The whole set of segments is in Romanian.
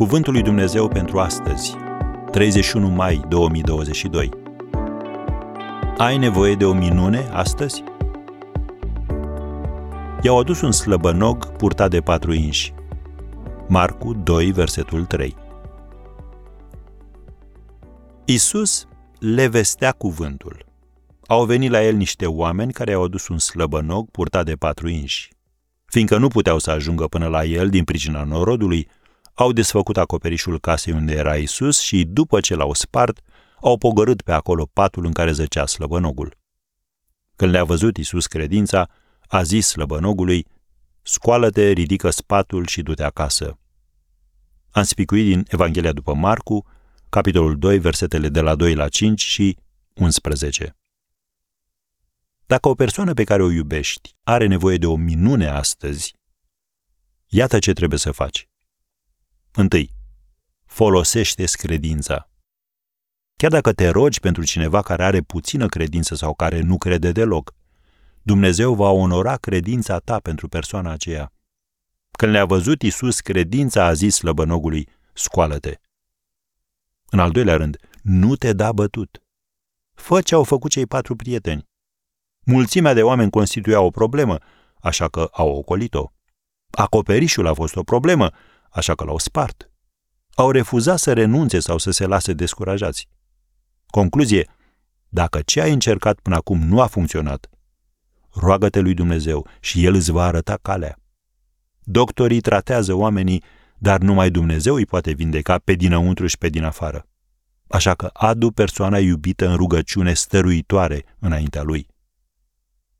Cuvântul lui Dumnezeu pentru astăzi, 31 mai 2022. Ai nevoie de o minune astăzi? I-au adus un slăbănog purtat de patru inși. Marcu 2, versetul 3. Isus le vestea cuvântul. Au venit la el niște oameni care au adus un slăbănog purtat de patru inși. Fiindcă nu puteau să ajungă până la el din pricina norodului, au desfăcut acoperișul casei unde era Isus și, după ce l-au spart, au pogărât pe acolo patul în care zăcea slăbănogul. Când le-a văzut Isus credința, a zis slăbănogului, scoală-te, ridică spatul și du-te acasă. Am spicuit din Evanghelia după Marcu, capitolul 2, versetele de la 2 la 5 și 11. Dacă o persoană pe care o iubești are nevoie de o minune astăzi, iată ce trebuie să faci. Întâi, folosește credința. Chiar dacă te rogi pentru cineva care are puțină credință sau care nu crede deloc, Dumnezeu va onora credința ta pentru persoana aceea. Când le-a văzut Isus credința, a zis slăbănogului, scoală-te. În al doilea rând, nu te da bătut. Fă ce au făcut cei patru prieteni. Mulțimea de oameni constituia o problemă, așa că au ocolit-o. Acoperișul a fost o problemă, așa că l-au spart. Au refuzat să renunțe sau să se lase descurajați. Concluzie, dacă ce ai încercat până acum nu a funcționat, roagă-te lui Dumnezeu și El îți va arăta calea. Doctorii tratează oamenii, dar numai Dumnezeu îi poate vindeca pe dinăuntru și pe din afară. Așa că adu persoana iubită în rugăciune stăruitoare înaintea lui.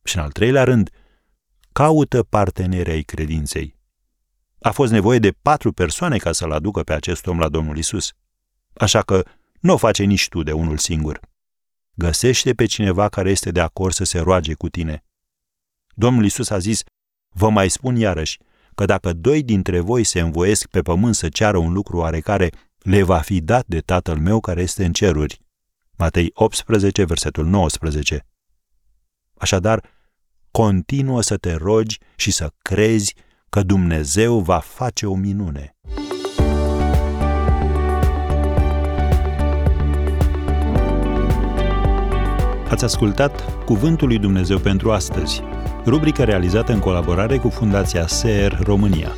Și în al treilea rând, caută partenerii ai credinței. A fost nevoie de patru persoane ca să-l aducă pe acest om la Domnul Isus. Așa că nu o face nici tu de unul singur. Găsește pe cineva care este de acord să se roage cu tine. Domnul Isus a zis, vă mai spun iarăși, că dacă doi dintre voi se învoiesc pe pământ să ceară un lucru oarecare, le va fi dat de Tatăl meu care este în ceruri. Matei 18, versetul 19. Așadar, continuă să te rogi și să crezi că Dumnezeu va face o minune. Ați ascultat Cuvântul lui Dumnezeu pentru astăzi, rubrica realizată în colaborare cu Fundația SER România.